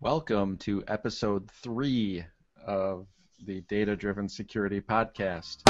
Welcome to episode three of the Data Driven Security Podcast.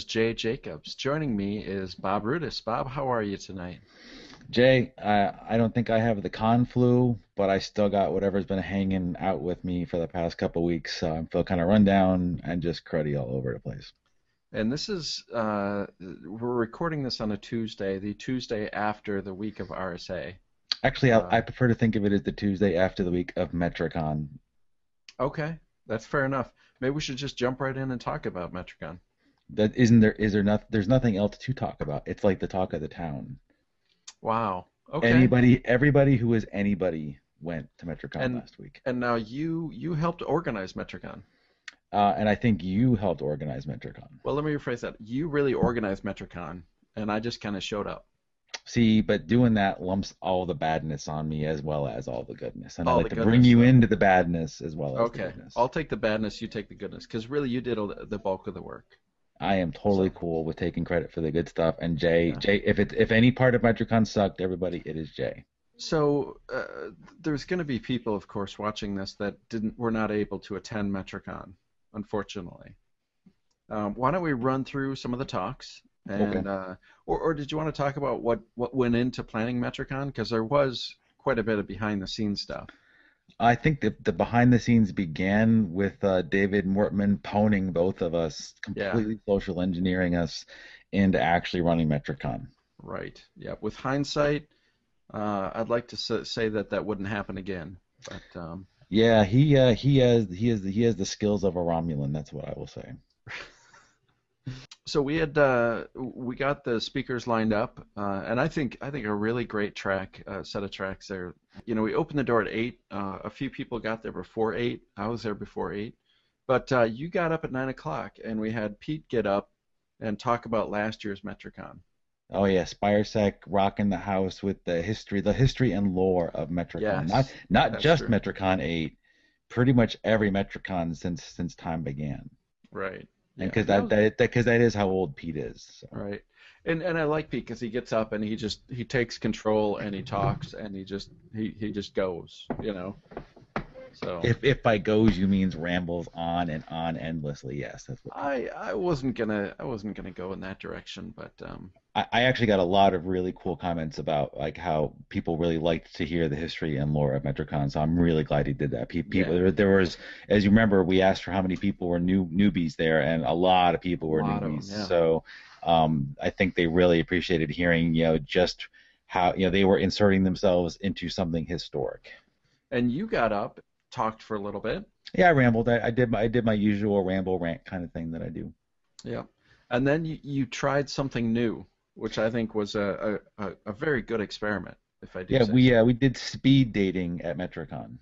Is Jay Jacobs. Joining me is Bob Rudis. Bob, how are you tonight? Jay, I, I don't think I have the con flu, but I still got whatever's been hanging out with me for the past couple weeks. So I feel kind of run down and just cruddy all over the place. And this is, uh, we're recording this on a Tuesday, the Tuesday after the week of RSA. Actually, Uh, I, I prefer to think of it as the Tuesday after the week of Metricon. Okay, that's fair enough. Maybe we should just jump right in and talk about Metricon. That isn't there. Is there not? There's nothing else to talk about. It's like the talk of the town. Wow. Okay. Anybody, everybody who is anybody went to Metricon And- last week, And now you you helped organize Metricon. uh, and I think you helped organize Metricon. Well, let me rephrase that. You really organized Metricon, and I just kind of showed up. See, but doing that lumps all the badness on me as well as all the goodness, and All I like to bring you into the badness as well as the Okay, goodness. I'll take the badness, you take the goodness, because really you did all the the bulk of the work. I am totally cool with taking credit for the good stuff. And Jay, Yeah. Jay, if it if any part of Metricon sucked, everybody, it is Jay. So uh, there's going to be people, of course, watching this that didn't were not able to attend Metricon, unfortunately. Um, why don't we run through some of the talks, and Okay. uh, or, or did you want to talk about what what went into planning Metricon? Because there was quite a bit of behind the scenes stuff. I think the the behind the scenes began with uh, David Mortman pwning both of us, Yeah. completely social engineering us into actually running Metricon. Right. Yeah. With hindsight, uh, I'd like to say that that wouldn't happen again. But um, Yeah, he uh, he has he has he has the skills of a Romulan. That's what I will say. so we had uh, we got the speakers lined up, uh, and I think I think a really great track uh, set of tracks there. You know, we opened the door at eight. Uh, a few people got there before eight. I was there before eight, but uh, you got up at nine o'clock, and we had Pete get up and talk about last year's Metricon. Oh yeah, Spiresec rocking the house with the history, the history and lore of Metricon. Yes, not not just true. Metricon eight, pretty much every Metricon since since time began. Right. And because Yeah, that that because that is how old Pete is. So. Right. And and I like Pete because he gets up and he just he takes control and he talks and he just he, he just goes, you know. So If if by goes you means rambles on and on endlessly, yes, that's what. I I wasn't gonna I wasn't gonna go in that direction, but um I, I actually got a lot of really cool comments about like how people really liked to hear the history and lore of Metricon. So I'm really glad he did that. People, Yeah. there, there was, as you remember, we asked for how many people were new newbies there, and a lot of people were A lot of newbies. them, yeah. So um, I think they really appreciated hearing, you know, just how you know they were inserting themselves into something historic. and you got up, talked for a little bit. Yeah, I rambled. I, I did my I did my usual ramble rant kind of thing that I do. Yeah. And then you, you tried something new, which I think was a, a, a- very good experiment, if I do Yeah, we so. uh, we did speed dating at Metricon.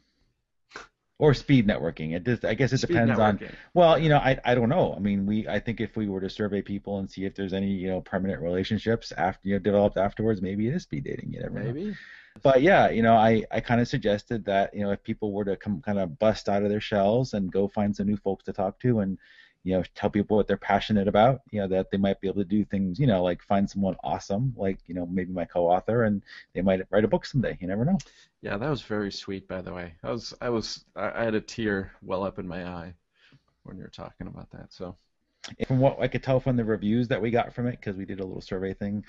Or speed networking. It just, I guess it Speed depends on. Well, you know, I I don't know. I mean, we I think if we were to survey people and see if there's any you know permanent relationships after you know developed afterwards, maybe it is speed dating. You never know. Maybe. But yeah, you know, I I kind of suggested that you know if people were to come kind of bust out of their shells and go find some new folks to talk to and you know tell people what they're passionate about, you know that they might be able to do things, you know, like find someone awesome, like you know maybe my co-author, and they might write a book someday. You never know. Yeah, that was very sweet, by the way. I was, I was, I had a tear well up in my eye when you were talking about that. So, from what I could tell from the reviews that we got from it, because we did a little survey thing,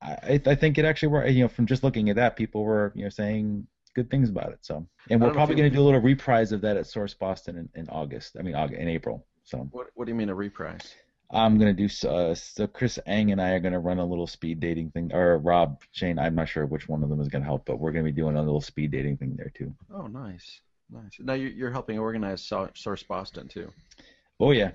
I, I think it actually were you know from just looking at that, people were you know saying good things about it. So, and we're probably going to do a little reprise of that at Source Boston in, in August. I mean, August, in April. So what, what do you mean a reprise? I'm going to do uh, so. Chris Ang and I are going to run a little speed dating thing, or Rob Cheyne. I'm not sure which one of them is going to help, but we're going to be doing a little speed dating thing there too. Oh, nice, nice. Now you're, you're helping organize Source Boston too. Oh yeah,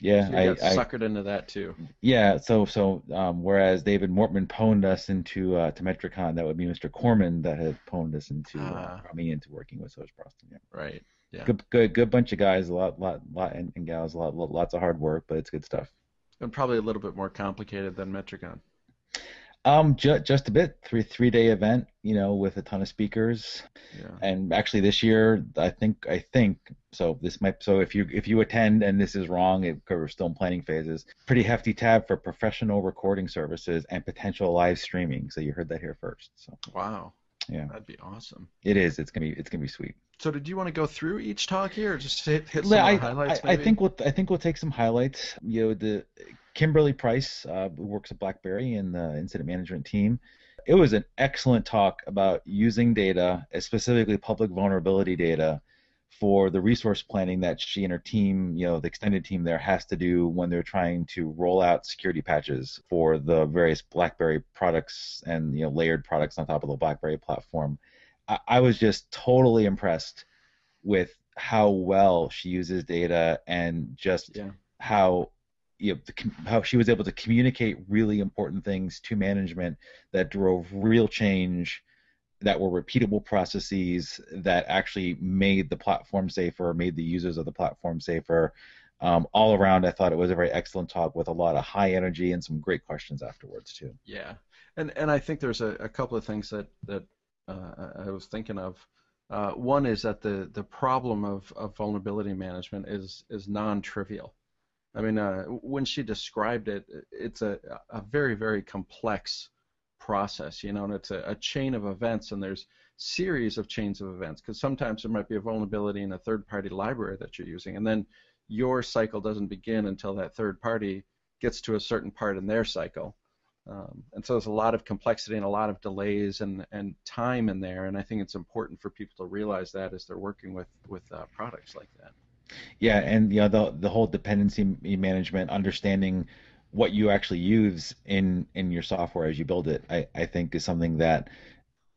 Yeah, so I, got I suckered into that too. Yeah, so so um, whereas David Mortman pwned us into uh, to Metricon, that would be Mr. Corman that had pwned us into uh, Ah. me into working with Source Boston. Yeah. Right. Yeah. Good, good, good bunch of guys, a lot, lot, lot, and, and gals, a lot, lot, lots of hard work, but it's good stuff. And probably a little bit more complicated than Metricon. Um, ju- just a bit, three three day event, you know, with a ton of speakers, Yeah. and actually this year, I think, I think, so this might, so if you if you attend and this is wrong, it, we're still in planning phases. Pretty hefty tab for professional recording services and potential live streaming. So you heard that here first. So Wow. Yeah. That'd be awesome. it is. It's gonna be. It's gonna be sweet. So did you want to go through each talk here, or just hit, hit some I, the highlights? I, I think we'll I think we'll take some highlights. You know, the Kymberlee Price uh, who works at BlackBerry in the incident management team. It was an excellent talk about using data, specifically public vulnerability data, for the resource planning that she and her team, you know, the extended team there has to do when they're trying to roll out security patches for the various BlackBerry products and you know layered products on top of the BlackBerry platform. I, I was just totally impressed with how well she uses data and just Yeah. how you know, the, how she was able to communicate really important things to management that drove real change that were repeatable processes that actually made the platform safer, made the users of the platform safer. Um, all around, I thought it was a very excellent talk with a lot of high energy and some great questions afterwards too. Yeah, and and I think there's a, a couple of things that that uh, I was thinking of. Uh, one is that the the problem of, of vulnerability management is is non-trivial. I mean, uh, when she described it, it's a a very very complex process, you know, and it's a, a chain of events, and there's series of chains of events because sometimes there might be a vulnerability in a third-party library that you're using, and then your cycle doesn't begin until that third party gets to a certain part in their cycle. Um, and so there's a lot of complexity and a lot of delays and, and time in there, and I think it's important for people to realize that as they're working with with uh, products like that. Yeah, and you know the the whole dependency management, understanding what you actually use in in your software as you build it, I, I think is something that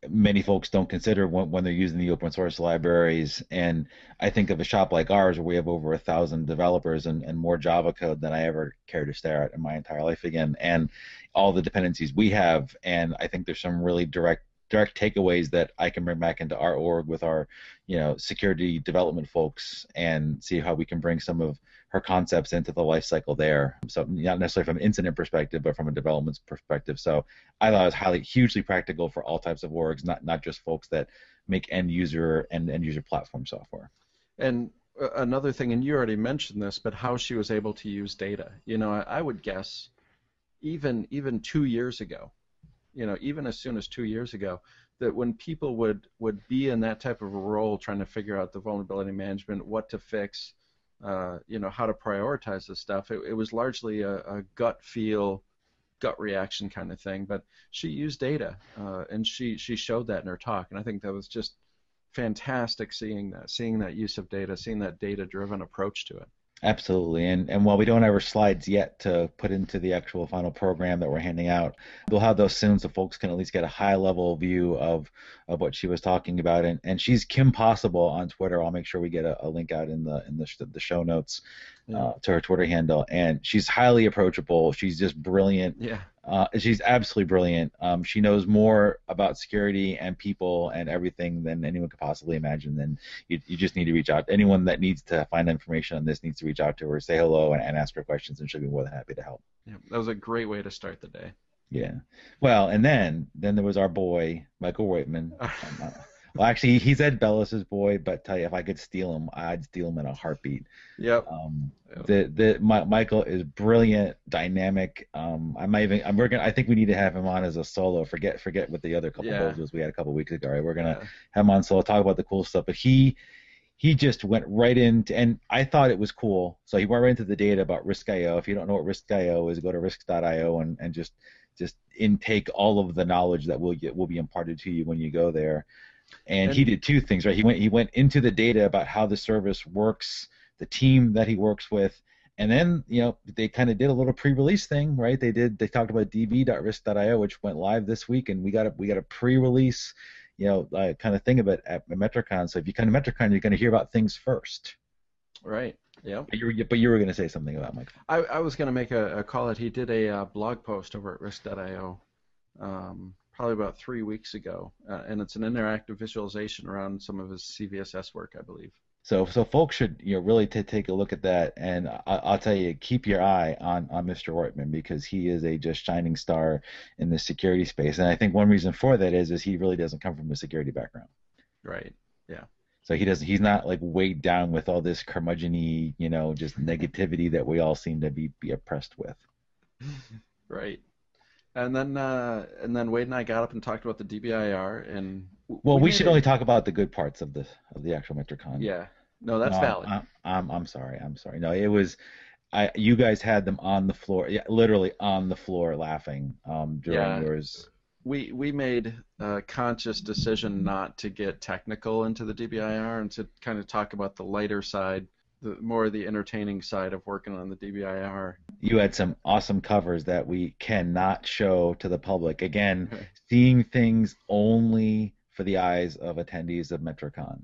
many folks don't consider when, when they're using the open source libraries. And I think of a shop like ours where we have over a thousand developers and, and more Java code than I ever care to stare at in my entire life again, and all the dependencies we have. And I think there's some really direct direct takeaways that I can bring back into our org with our, you know, security development folks and see how we can bring some of her concepts into the life cycle there. So not necessarily from an incident perspective, but from a development perspective. So I thought it was highly, hugely practical for all types of orgs, not not just folks that make end user and end user platform software. And uh, another thing, and you already mentioned this, but how she was able to use data. You know, I, I would guess even even two years ago, you know, even as soon as two years ago, that when people would would be in that type of a role, trying to figure out the vulnerability management, what to fix, uh, you know, how to prioritize this stuff, it, it was largely a, a gut feel, gut reaction kind of thing. But she used data, uh, and she she showed that in her talk, and I think that was just fantastic seeing that, seeing that use of data, seeing that data-driven approach to it. Absolutely, and and while we don't have our slides yet to put into the actual final program that we're handing out, we'll have those soon so folks can at least get a high level view of of what she was talking about. And and she's Kim Possible on Twitter. I'll make sure we get a, a link out in the in the, the show notes uh, to her Twitter handle. And she's highly approachable. She's just brilliant. Yeah. Uh, she's absolutely brilliant. Um, she knows more about security and people and everything than anyone could possibly imagine. And you, you just need to reach out. Anyone that needs to find information on this needs to reach out to her, say hello, and, and ask her questions, and she'll be more than happy to help. Yeah, that was a great way to start the day. Yeah. Well, and then then there was our boy Michael uh, well, actually, he's Ed Bellis's boy, but tell you, if I could steal him, I'd steal him in a heartbeat. Yep. Um, Yep. The the my, Michael is brilliant, dynamic. Um, I might even I'm working. I think we need to have him on as a solo. Forget forget what the other couple Yeah. of we had a couple weeks ago. Right? We're gonna Yeah. have him on solo, talk about the cool stuff. But he he just went right into, and I thought it was cool. So he went right into the data about Risk.io. If you don't know what Risk.io is, go to Risk.io and and just just intake all of the knowledge that will get will be imparted to you when you go there. And, he did two things, right? He went he went into the data about how the service works, the team that he works with, and then you know they kind of did a little pre-release thing, right? They did they talked about db.risk.io, which went live this week, and we got a we got a pre-release, you know, uh, kind of thing of it at Metricon. So if you come to Metricon, you're going to hear about things first. Right. Yeah. But you were, but you were going to say something about Mike. I, I was going to make a, a call that he did a uh, blog post over at Risk.io um, probably about three weeks ago, uh, and it's an interactive visualization around some of his CVSS work, I believe. So, so folks should you know really t- take a look at that, and I- will tell you, keep your eye on on Mr. Roytman because he is a just shining star in the security space, and I think one reason for that is is he really doesn't come from a security background. Right. Yeah. So he doesn't. He's not like weighed down with all this curmudgeony, you know, just negativity that we all seem to be be oppressed with. Right. And then uh, and then Wade and I got up and talked about the DBIR and well, we, we should only talk about the good parts of the of the actual Metricon. Yeah, no, that's no, valid. I'm, I'm I'm sorry, I'm sorry. No, it was, I you guys had them on the floor, yeah, literally on the floor laughing um, during yeah. yours. We we made a conscious decision not to get technical into the DBIR and to kind of talk about the lighter side the more the entertaining side of working on the DBIR. You had some awesome covers that we cannot show to the public. Again, seeing things only for the eyes of attendees of Metricon.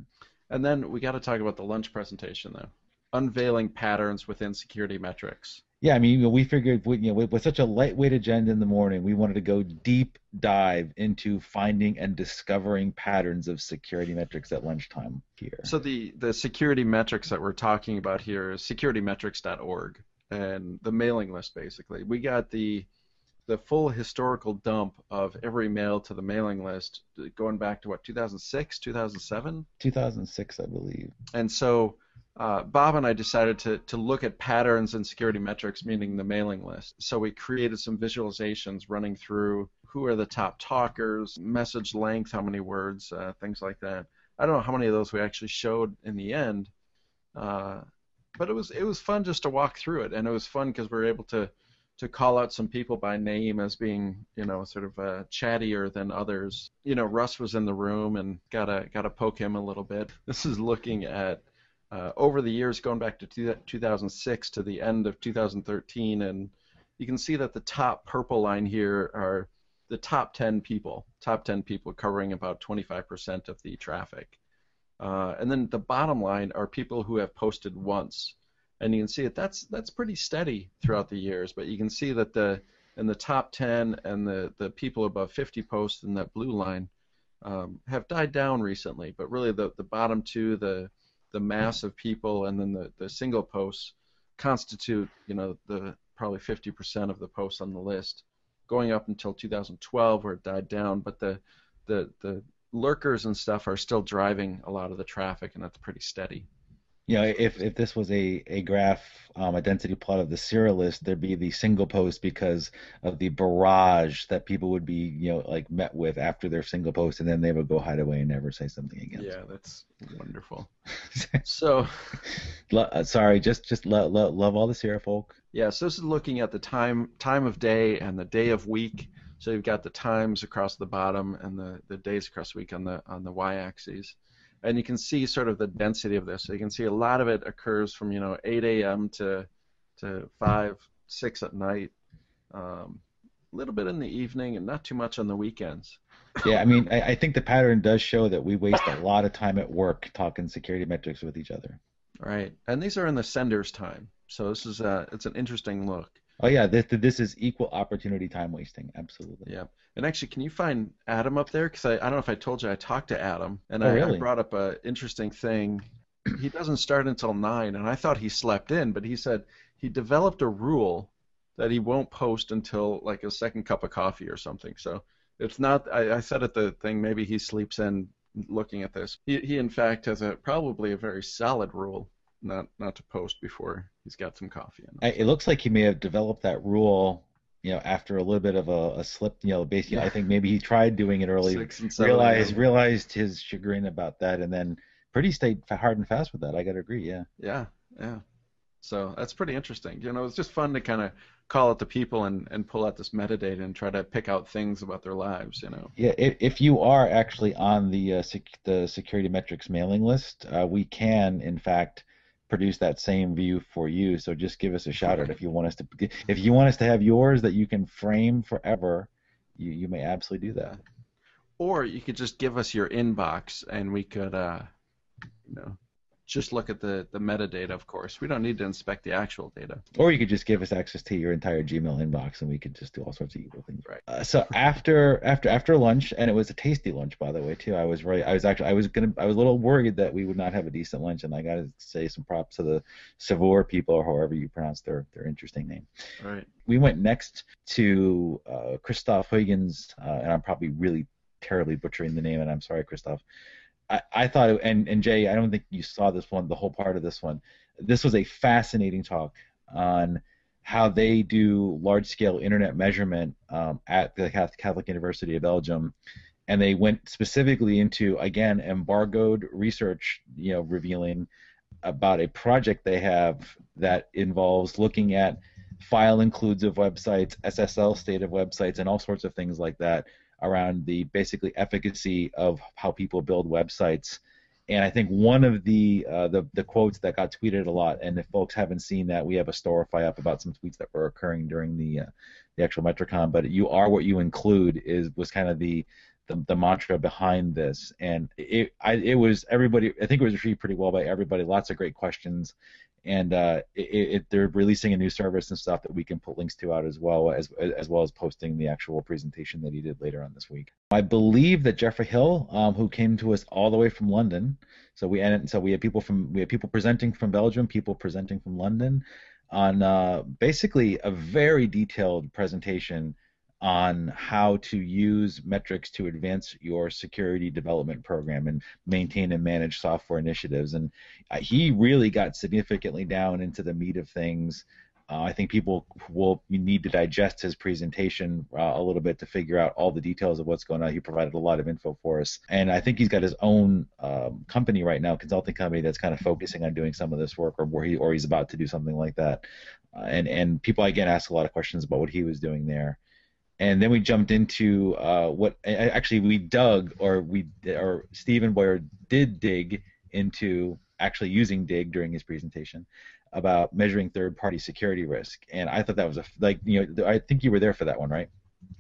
And then we got to talk about the lunch presentation, though. Unveiling patterns within security metrics. Yeah, I mean, we figured you know, with, with such a lightweight agenda in the morning, we wanted to go deep dive into finding and discovering patterns of security metrics at lunchtime here. So the the security metrics that we're talking about here is securitymetrics.org and the mailing list basically. We got the the full historical dump of every mail to the mailing list going back to what 2006, 2007? 2006, I believe. And so uh, Bob and I decided to, to look at patterns and security metrics, meaning the mailing list. So we created some visualizations running through who are the top talkers, message length, how many words, uh, things like that. I don't know how many of those we actually showed in the end, uh, but it was it was fun just to walk through it, and it was fun because we were able to to call out some people by name as being you know sort of uh, chattier than others. You know, Russ was in the room and gotta gotta poke him a little bit. This is looking at uh, over the years, going back to 2006 to the end of 2013, and you can see that the top purple line here are the top 10 people, top 10 people covering about 25% of the traffic. Uh, and then the bottom line are people who have posted once, and you can see that that's that's pretty steady throughout the years. But you can see that the in the top 10 and the the people above 50 posts in that blue line um, have died down recently. But really, the the bottom two, the the mass of people and then the, the single posts constitute, you know, the probably 50% of the posts on the list, going up until 2012 where it died down. But the the the lurkers and stuff are still driving a lot of the traffic, and that's pretty steady you know, if if this was a a graph, um, a density plot of the serialist, there'd be the single post because of the barrage that people would be, you know, like met with after their single post, and then they would go hide away and never say something again. Yeah, that's wonderful. so, uh, sorry, just just lo- lo- love all the SIRA folk. Yeah, so this is looking at the time time of day and the day of week. So you've got the times across the bottom and the, the days across the week on the on the y-axis and you can see sort of the density of this. So you can see a lot of it occurs from you know 8 a.m. to to 5, 6 at night, um, a little bit in the evening, and not too much on the weekends. yeah, I mean, I, I think the pattern does show that we waste a lot of time at work talking security metrics with each other. Right, and these are in the sender's time, so this is a, it's an interesting look. Oh yeah, this this is equal opportunity time wasting. Absolutely. Yeah. And actually, can you find Adam up there? Because I, I don't know if I told you I talked to Adam, and oh, I, really? I brought up an interesting thing. He doesn't start until nine, and I thought he slept in, but he said he developed a rule that he won't post until like a second cup of coffee or something. So it's not. I, I said at the thing maybe he sleeps in looking at this. He, he in fact has a probably a very solid rule not not to post before he's got some coffee in. It looks like he may have developed that rule, you know, after a little bit of a, a slip. You know, basically, yeah. I think maybe he tried doing it early, realized realized his chagrin about that, and then pretty stayed hard and fast with that. I got to agree. Yeah. Yeah. Yeah. So that's pretty interesting. You know, it's just fun to kind of call out the people and, and pull out this metadata and try to pick out things about their lives. You know. Yeah, if, if you are actually on the uh, sec- the security metrics mailing list, uh, we can in fact produce that same view for you. So just give us a shout out if you want us to if you want us to have yours that you can frame forever. You you may absolutely do that. Or you could just give us your inbox and we could uh, you know just look at the, the metadata, of course. We don't need to inspect the actual data. Or you could just give us access to your entire Gmail inbox, and we could just do all sorts of evil things. Right. Uh, so after after after lunch, and it was a tasty lunch, by the way, too. I was really, I was actually, I was gonna, I was a little worried that we would not have a decent lunch, and I got to say some props to the Savour people, or however you pronounce their their interesting name. Right. We went next to uh, Christoph Huygens, uh, and I'm probably really terribly butchering the name, and I'm sorry, Christoph. I, I thought, and, and Jay, I don't think you saw this one, the whole part of this one. This was a fascinating talk on how they do large scale internet measurement um, at the Catholic University of Belgium. And they went specifically into, again, embargoed research, you know, revealing about a project they have that involves looking at file includes of websites, SSL state of websites, and all sorts of things like that around the basically efficacy of how people build websites. And I think one of the, uh, the the quotes that got tweeted a lot, and if folks haven't seen that, we have a Storify up about some tweets that were occurring during the uh, the actual Metricon. But you are what you include is was kind of the the, the mantra behind this, and it I, it was everybody. I think it was received pretty well by everybody. Lots of great questions, and uh, it, it, they're releasing a new service and stuff that we can put links to out as well as as well as posting the actual presentation that he did later on this week. I believe that Jeffrey Hill, um, who came to us all the way from London, so we and so we had people from we had people presenting from Belgium, people presenting from London, on uh, basically a very detailed presentation on how to use metrics to advance your security development program and maintain and manage software initiatives. And uh, he really got significantly down into the meat of things. Uh, I think people will need to digest his presentation uh, a little bit to figure out all the details of what's going on. He provided a lot of info for us, and I think he's got his own um, company right now, consulting company that's kind of focusing on doing some of this work, or he or he's about to do something like that. Uh, and and people again ask a lot of questions about what he was doing there and then we jumped into uh, what actually we dug or we or Stephen Boyer did dig into actually using Dig during his presentation about measuring third-party security risk, and I thought that was a like you know I think you were there for that one, right?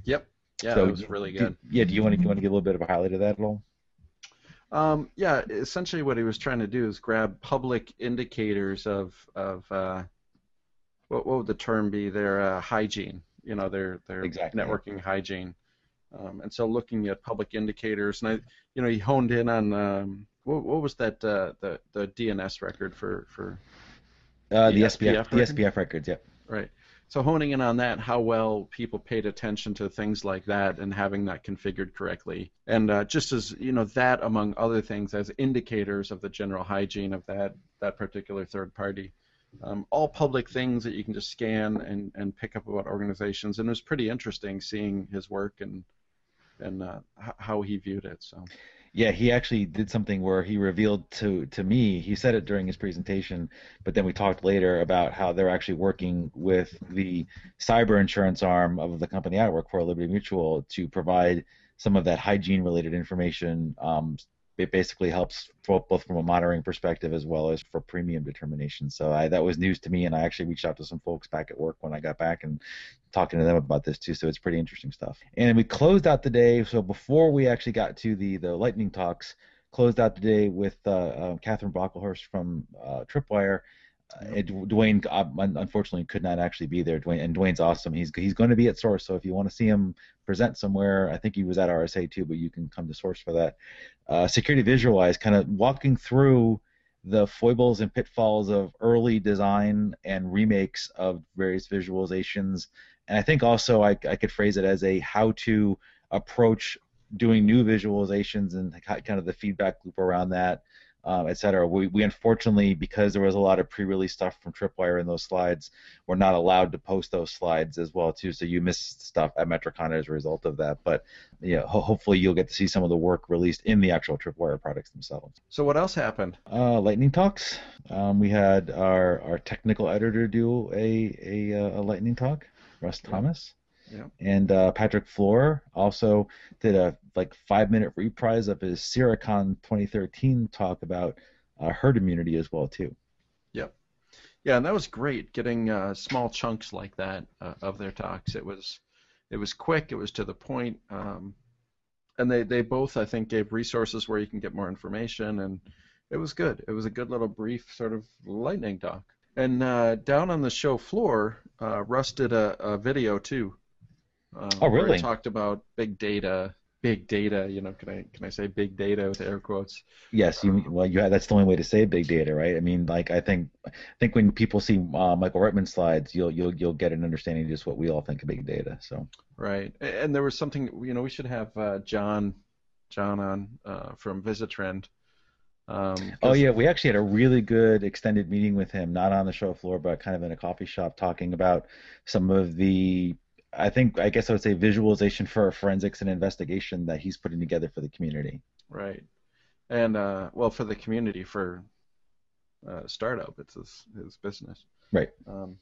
Yep. Yeah, so, that was really good. Do, yeah, do you want to you want to give a little bit of a highlight of that at all? Um, yeah, essentially what he was trying to do is grab public indicators of of uh, what, what would the term be? Their uh, hygiene you know their their exactly. networking hygiene. Um, and so looking at public indicators, and I, you know, he honed in on um, what, what was that uh, the the DNS record for for uh, the, SPF, SPF the SPF records, yep. Right. So honing in on that, how well people paid attention to things like that and having that configured correctly, and uh, just as you know that among other things as indicators of the general hygiene of that that particular third party um, all public things that you can just scan and, and pick up about organizations. And it was pretty interesting seeing his work and and uh, how he viewed it. So. Yeah, he actually did something where he revealed to to me. He said it during his presentation, but then we talked later about how they're actually working with the cyber insurance arm of the company I work for, Liberty Mutual, to provide some of that hygiene related information um, it basically helps both from a monitoring perspective as well as for premium determination. So I, that was news to me, and I actually reached out to some folks back at work when I got back and talking to them about this too. So it's pretty interesting stuff. And we closed out the day. So before we actually got to the the lightning talks, closed out the day with uh, uh, Catherine Brocklehurst from uh, Tripwire uh, Dwayne uh, unfortunately could not actually be there. Dwayne and Dwayne's awesome. He's he's going to be at Source, so if you want to see him present somewhere, I think he was at RSA too, but you can come to Source for that. Uh, security Visualize, kind of walking through the foibles and pitfalls of early design and remakes of various visualizations, and I think also I, I could phrase it as a how to approach doing new visualizations and kind of the feedback loop around that um, et cetera. We, we unfortunately, because there was a lot of pre-release stuff from Tripwire in those slides, we're not allowed to post those slides as well too. So you missed stuff at Metricon as a result of that. But yeah, ho- hopefully you'll get to see some of the work released in the actual Tripwire products themselves. So what else happened? Uh, lightning talks. Um, we had our, our technical editor do a a, uh, a lightning talk, Russ Thomas. Yeah. And uh, Patrick Florer also did a like five minute reprise of his SIRAcon 2013 talk about uh, herd immunity as well too. Yep. Yeah, and that was great getting uh, small chunks like that uh, of their talks. It was it was quick. It was to the point. Um, and they, they both I think gave resources where you can get more information and it was good. It was a good little brief sort of lightning talk. And uh, down on the show floor, uh, Russ did a, a video too. Uh, oh, really? Where he talked about big data, big data. You know, can I can I say big data with air quotes? Yes. You well, you have, that's the only way to say big data, right? I mean, like I think I think when people see uh, Michael Roytman slides, you'll you'll you'll get an understanding of just what we all think of big data. So. Right, and there was something you know we should have uh, John John on uh, from Visitrend um, oh yeah, we actually had a really good extended meeting with him, not on the show floor, but kind of in a coffee shop, talking about some of the, I think, I guess I would say, visualization for forensics and investigation that he's putting together for the community. Right, and uh, well, for the community, for uh, startup, it's his, his business. Right. Um,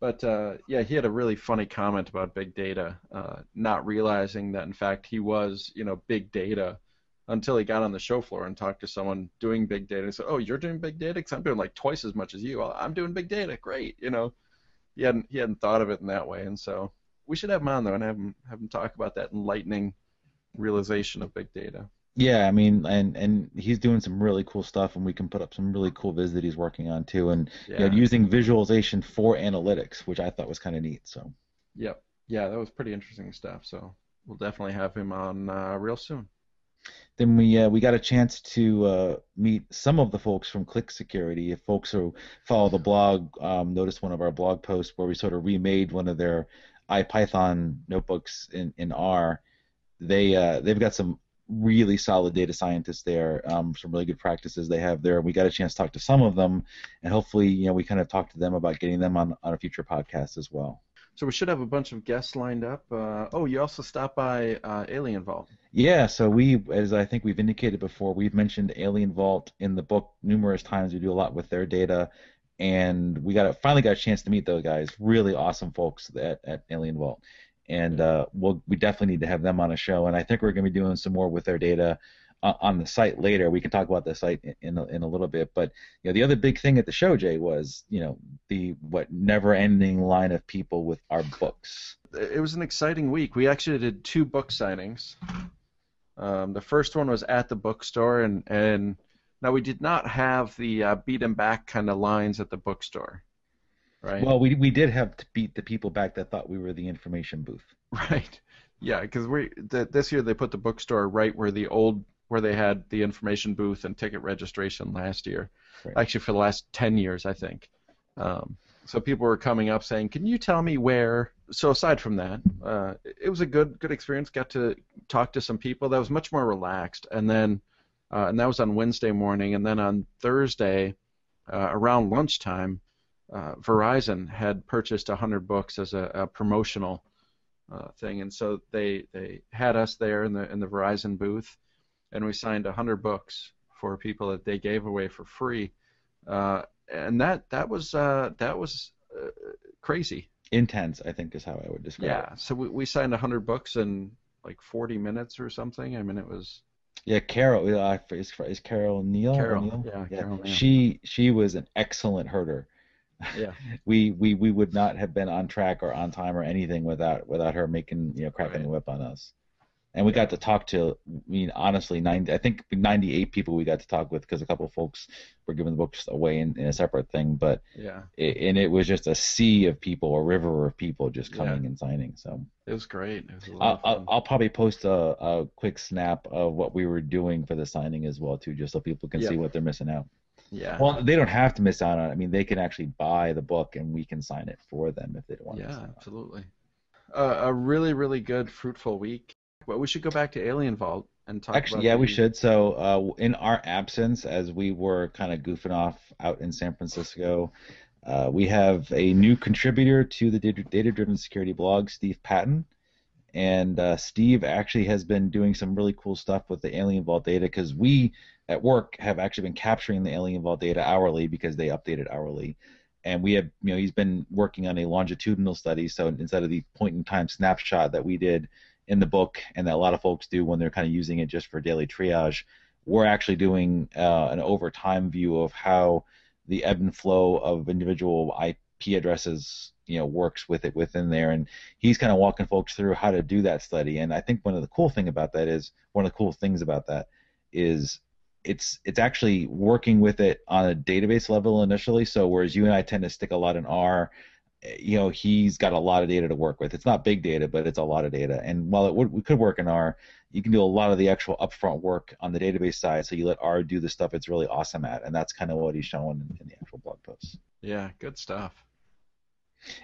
but uh, yeah, he had a really funny comment about big data, uh, not realizing that in fact he was, you know, big data until he got on the show floor and talked to someone doing big data. He said, "Oh, you're doing big data? Because I'm doing like twice as much as you. I'm doing big data. Great." You know, he hadn't he hadn't thought of it in that way, and so we should have him on though and have him have him talk about that enlightening realization of big data. Yeah, I mean, and and he's doing some really cool stuff, and we can put up some really cool vids that he's working on too, and yeah. you know, using visualization for analytics, which I thought was kind of neat. So. Yep. Yeah, that was pretty interesting stuff. So we'll definitely have him on uh, real soon. Then we uh, we got a chance to uh, meet some of the folks from Click Security. If folks who follow the blog um, noticed one of our blog posts where we sort of remade one of their IPython notebooks in, in R, they uh, they've got some really solid data scientists there, um, some really good practices they have there. We got a chance to talk to some of them, and hopefully, you know, we kind of talk to them about getting them on, on a future podcast as well. So we should have a bunch of guests lined up. Uh, oh, you also stopped by uh, Alien Vault. Yeah, so we, as I think we've indicated before, we've mentioned Alien Vault in the book numerous times. We do a lot with their data, and we got a, finally got a chance to meet those guys. Really awesome folks at, at Alien Vault, and uh, we'll, we definitely need to have them on a show. And I think we're going to be doing some more with their data uh, on the site later. We can talk about the site in, in a, in a little bit, but you know the other big thing at the show, Jay, was you know the what never-ending line of people with our books. It was an exciting week. We actually did two book signings. Um, the first one was at the bookstore, and and now we did not have the uh, beat them back kind of lines at the bookstore, right? Well, we we did have to beat the people back that thought we were the information booth. Right. Yeah, because we the, this year they put the bookstore right where the old where they had the information booth and ticket registration last year. Right. Actually, for the last 10 years, I think. Um, so people were coming up saying, "Can you tell me where?" So aside from that, uh, it was a good good experience. Got to talk to some people. That was much more relaxed. And then, uh, and that was on Wednesday morning. And then on Thursday, uh, around lunchtime, uh, Verizon had purchased 100 books as a, a promotional uh, thing, and so they they had us there in the in the Verizon booth and we signed 100 books for people that they gave away for free, uh, and that that was uh, that was uh, crazy. Intense, I think, is how I would describe yeah, it. Yeah, so we, we signed 100 books in like 40 minutes or something. I mean, it was. Yeah, Carol uh, is, is Carol Neal. Carol, Neal? Yeah, yeah. Carol she she was an excellent herder. Yeah. we, we we would not have been on track or on time or anything without without her making you know cracking right. the whip on us and we got to talk to I mean honestly 90 I think 98 people we got to talk with because a couple of folks were giving the books away in, in a separate thing but yeah it, and it was just a sea of people a river of people just coming yeah. and signing so it was great it was I'll, I'll, I'll, probably post a, a quick snap of what we were doing for the signing as well too just so people can see what they're missing out yeah. Well, they don't have to miss out on it. I mean, they can actually buy the book, and we can sign it for them if they don't want. Yeah, absolutely. Uh, a really, really good, fruitful week. Well, we should go back to Alien Vault and talk. Actually, yeah, the... we should. So, uh, in our absence, as we were kind of goofing off out in San Francisco, uh, we have a new contributor to the data-driven security blog, Steve Patton, and uh, Steve actually has been doing some really cool stuff with the Alien Vault data because we at work have actually been capturing the Alien Vault data hourly because they update it hourly. And we have, you know, he's been working on a longitudinal study. So instead of the point in time snapshot that we did in the book and that a lot of folks do when they're kind of using it just for daily triage. We're actually doing uh, an over time view of how the ebb and flow of individual IP addresses you know works with it within there and he's kind of walking folks through how to do that study and I think one of the cool thing about that is one of the cool things about that is it's it's actually working with it on a database level initially. So whereas you and I tend to stick a lot in R, you know, he's got a lot of data to work with. It's not big data, but it's a lot of data. And while it would, we could work in R, you can do a lot of the actual upfront work on the database side. So you let R do the stuff it's really awesome at, and that's kind of what he's showing in, in the actual blog posts. Yeah, good stuff.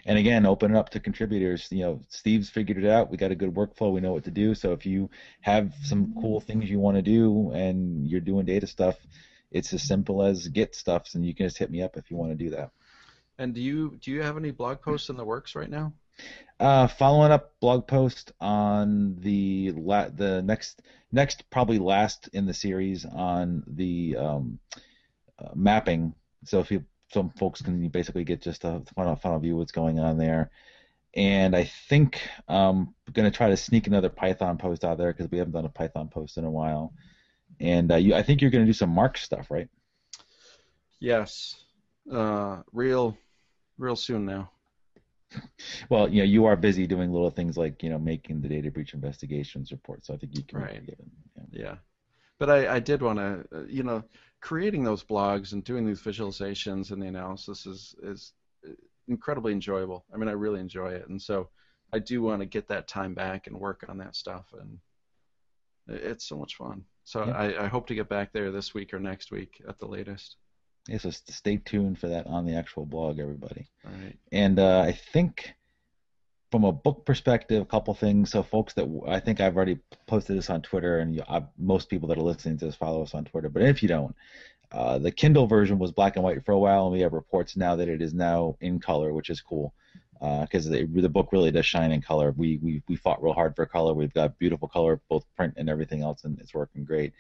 And again, open it up to contributors. You know, Steve's figured it out. We got a good workflow. We know what to do. So if you have some cool things you want to do and you're doing data stuff, it's as simple as Git stuff, and you can just hit me up if you want to do that. And do you do you have any blog posts in the works right now? Uh, following up blog post on the la- the next next probably last in the series on the um, uh, mapping. So if you some folks can basically get just a final, final view of what's going on there. And I think I'm going to try to sneak another Python post out there because we haven't done a Python post in a while. And uh, you, I think you're going to do some Mark stuff, right? Yes, uh, real, real soon now. Well, you know, you are busy doing little things like you know making the data breach investigations report, so I think you can right. Yeah. yeah. But I, I did want to, uh, you know, creating those blogs and doing these visualizations and the analysis is is incredibly enjoyable. I mean, I really enjoy it, and so I do want to get that time back and work on that stuff, and it's so much fun. So yeah. I, I hope to get back there this week or next week at the latest. Yeah, so stay tuned for that on the actual blog, everybody. All right. And uh, I think from a book perspective, a couple things. So, folks that I think I've already posted this on Twitter, and you, I, most people that are listening to this follow us on Twitter. But if you don't, uh, the Kindle version was black and white for a while, and we have reports now that it is now in color, which is cool because uh, the, the book really does shine in color. We, we we fought real hard for color. We've got beautiful color, both print and everything else, and it's working great.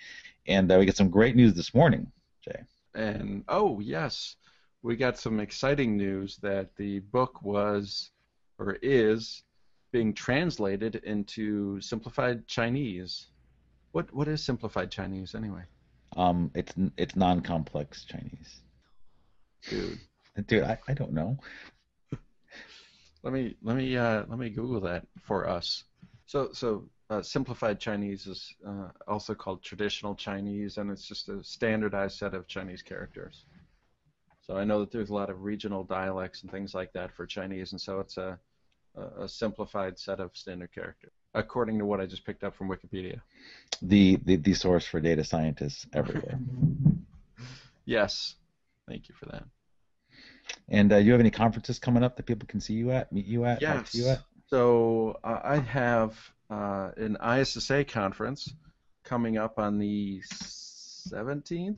And uh, we get some great news this morning, Jay. And oh yes, we got some exciting news that the book was or is being translated into simplified Chinese. What what is simplified Chinese anyway? Um, it's it's non-complex Chinese. Dude. Dude, I, I don't know. let me let me uh, let me Google that for us. So so uh, simplified Chinese is uh, also called traditional Chinese, and it's just a standardized set of Chinese characters. So I know that there's a lot of regional dialects and things like that for Chinese, and so it's a a simplified set of standard characters, according to what I just picked up from Wikipedia. The the, the source for data scientists everywhere. yes, thank you for that. And uh, you have any conferences coming up that people can see you at, meet you at, yes. talk to you at? So uh, I have uh, an ISSA conference coming up on the 17th,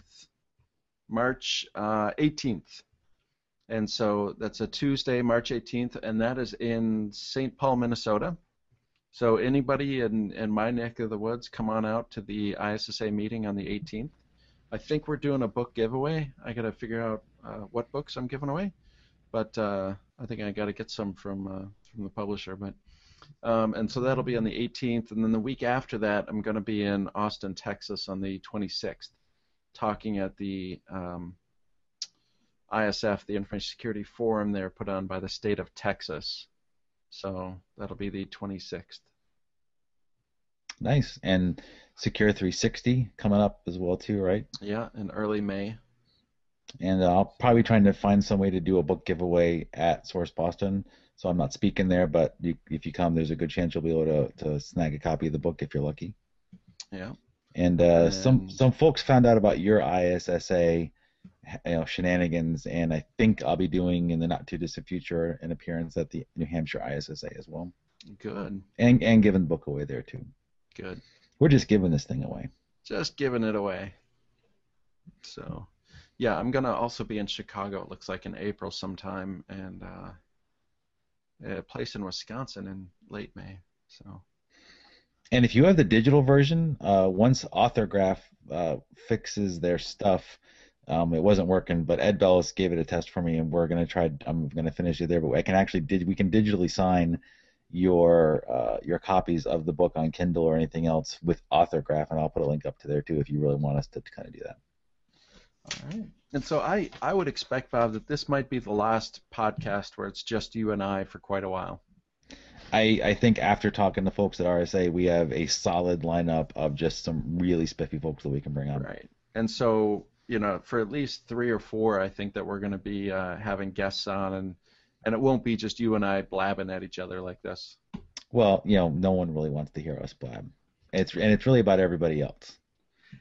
March 18th. Uh, and so that's a Tuesday, March 18th, and that is in St. Paul, Minnesota. So anybody in, in my neck of the woods, come on out to the ISSA meeting on the 18th. I think we're doing a book giveaway. I got to figure out uh, what books I'm giving away, but uh, I think I got to get some from uh, from the publisher. But um, and so that'll be on the 18th, and then the week after that, I'm going to be in Austin, Texas, on the 26th, talking at the um, ISF, the Information Security Forum there put on by the state of Texas. So that'll be the 26th. Nice. And Secure 360 coming up as well too, right? Yeah, in early May. And I'll probably trying to find some way to do a book giveaway at Source Boston. So I'm not speaking there, but you, if you come, there's a good chance you'll be able to, to snag a copy of the book if you're lucky. Yeah. And, uh, and some some folks found out about your ISSA you know shenanigans, and I think I'll be doing in the not too distant future an appearance at the New Hampshire ISSA as well. Good. And and giving the book away there too. Good. We're just giving this thing away. Just giving it away. So, yeah, I'm gonna also be in Chicago. It looks like in April sometime, and uh, a place in Wisconsin in late May. So. And if you have the digital version, uh, once Authorgraph uh, fixes their stuff, um, it wasn't working, but Ed Bellis gave it a test for me, and we're gonna try. I'm gonna finish it there, but I can actually did we can digitally sign your uh, your copies of the book on Kindle or anything else with Authorgraph, and I'll put a link up to there too if you really want us to kind of do that. All right. And so I I would expect Bob that this might be the last podcast where it's just you and I for quite a while. I, I think after talking to folks at RSA, we have a solid lineup of just some really spiffy folks that we can bring on. Right. and so you know, for at least three or four, I think that we're going to be uh, having guests on, and and it won't be just you and I blabbing at each other like this. Well, you know, no one really wants to hear us blab. It's and it's really about everybody else.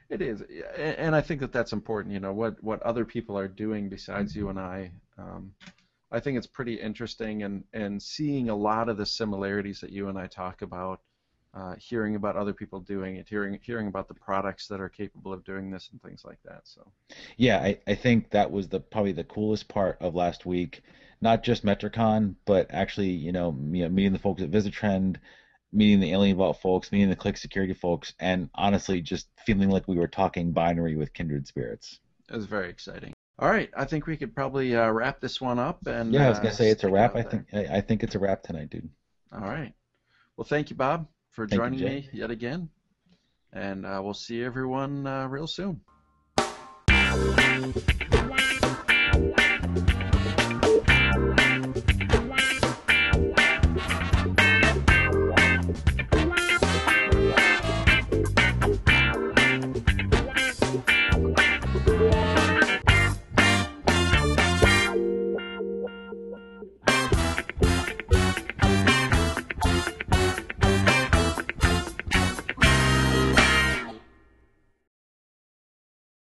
It is, and I think that that's important. You know, what what other people are doing besides you and I. Um, I think it's pretty interesting, and and seeing a lot of the similarities that you and I talk about. Uh, hearing about other people doing it, hearing hearing about the products that are capable of doing this and things like that. So. Yeah, I, I think that was the probably the coolest part of last week. Not just Metricon, but actually, you know, know meeting the folks at Visitrend, meeting the Alien Vault folks, meeting the Click Security folks, and honestly, just feeling like we were talking binary with kindred spirits. It was very exciting. All right, I think we could probably uh, wrap this one up. And yeah, I was gonna uh, say it's a wrap. I think I, I think it's a wrap tonight, dude. All right. Well, thank you, Bob, for Thank joining Jay. me yet again, and uh, we'll see everyone uh, real soon.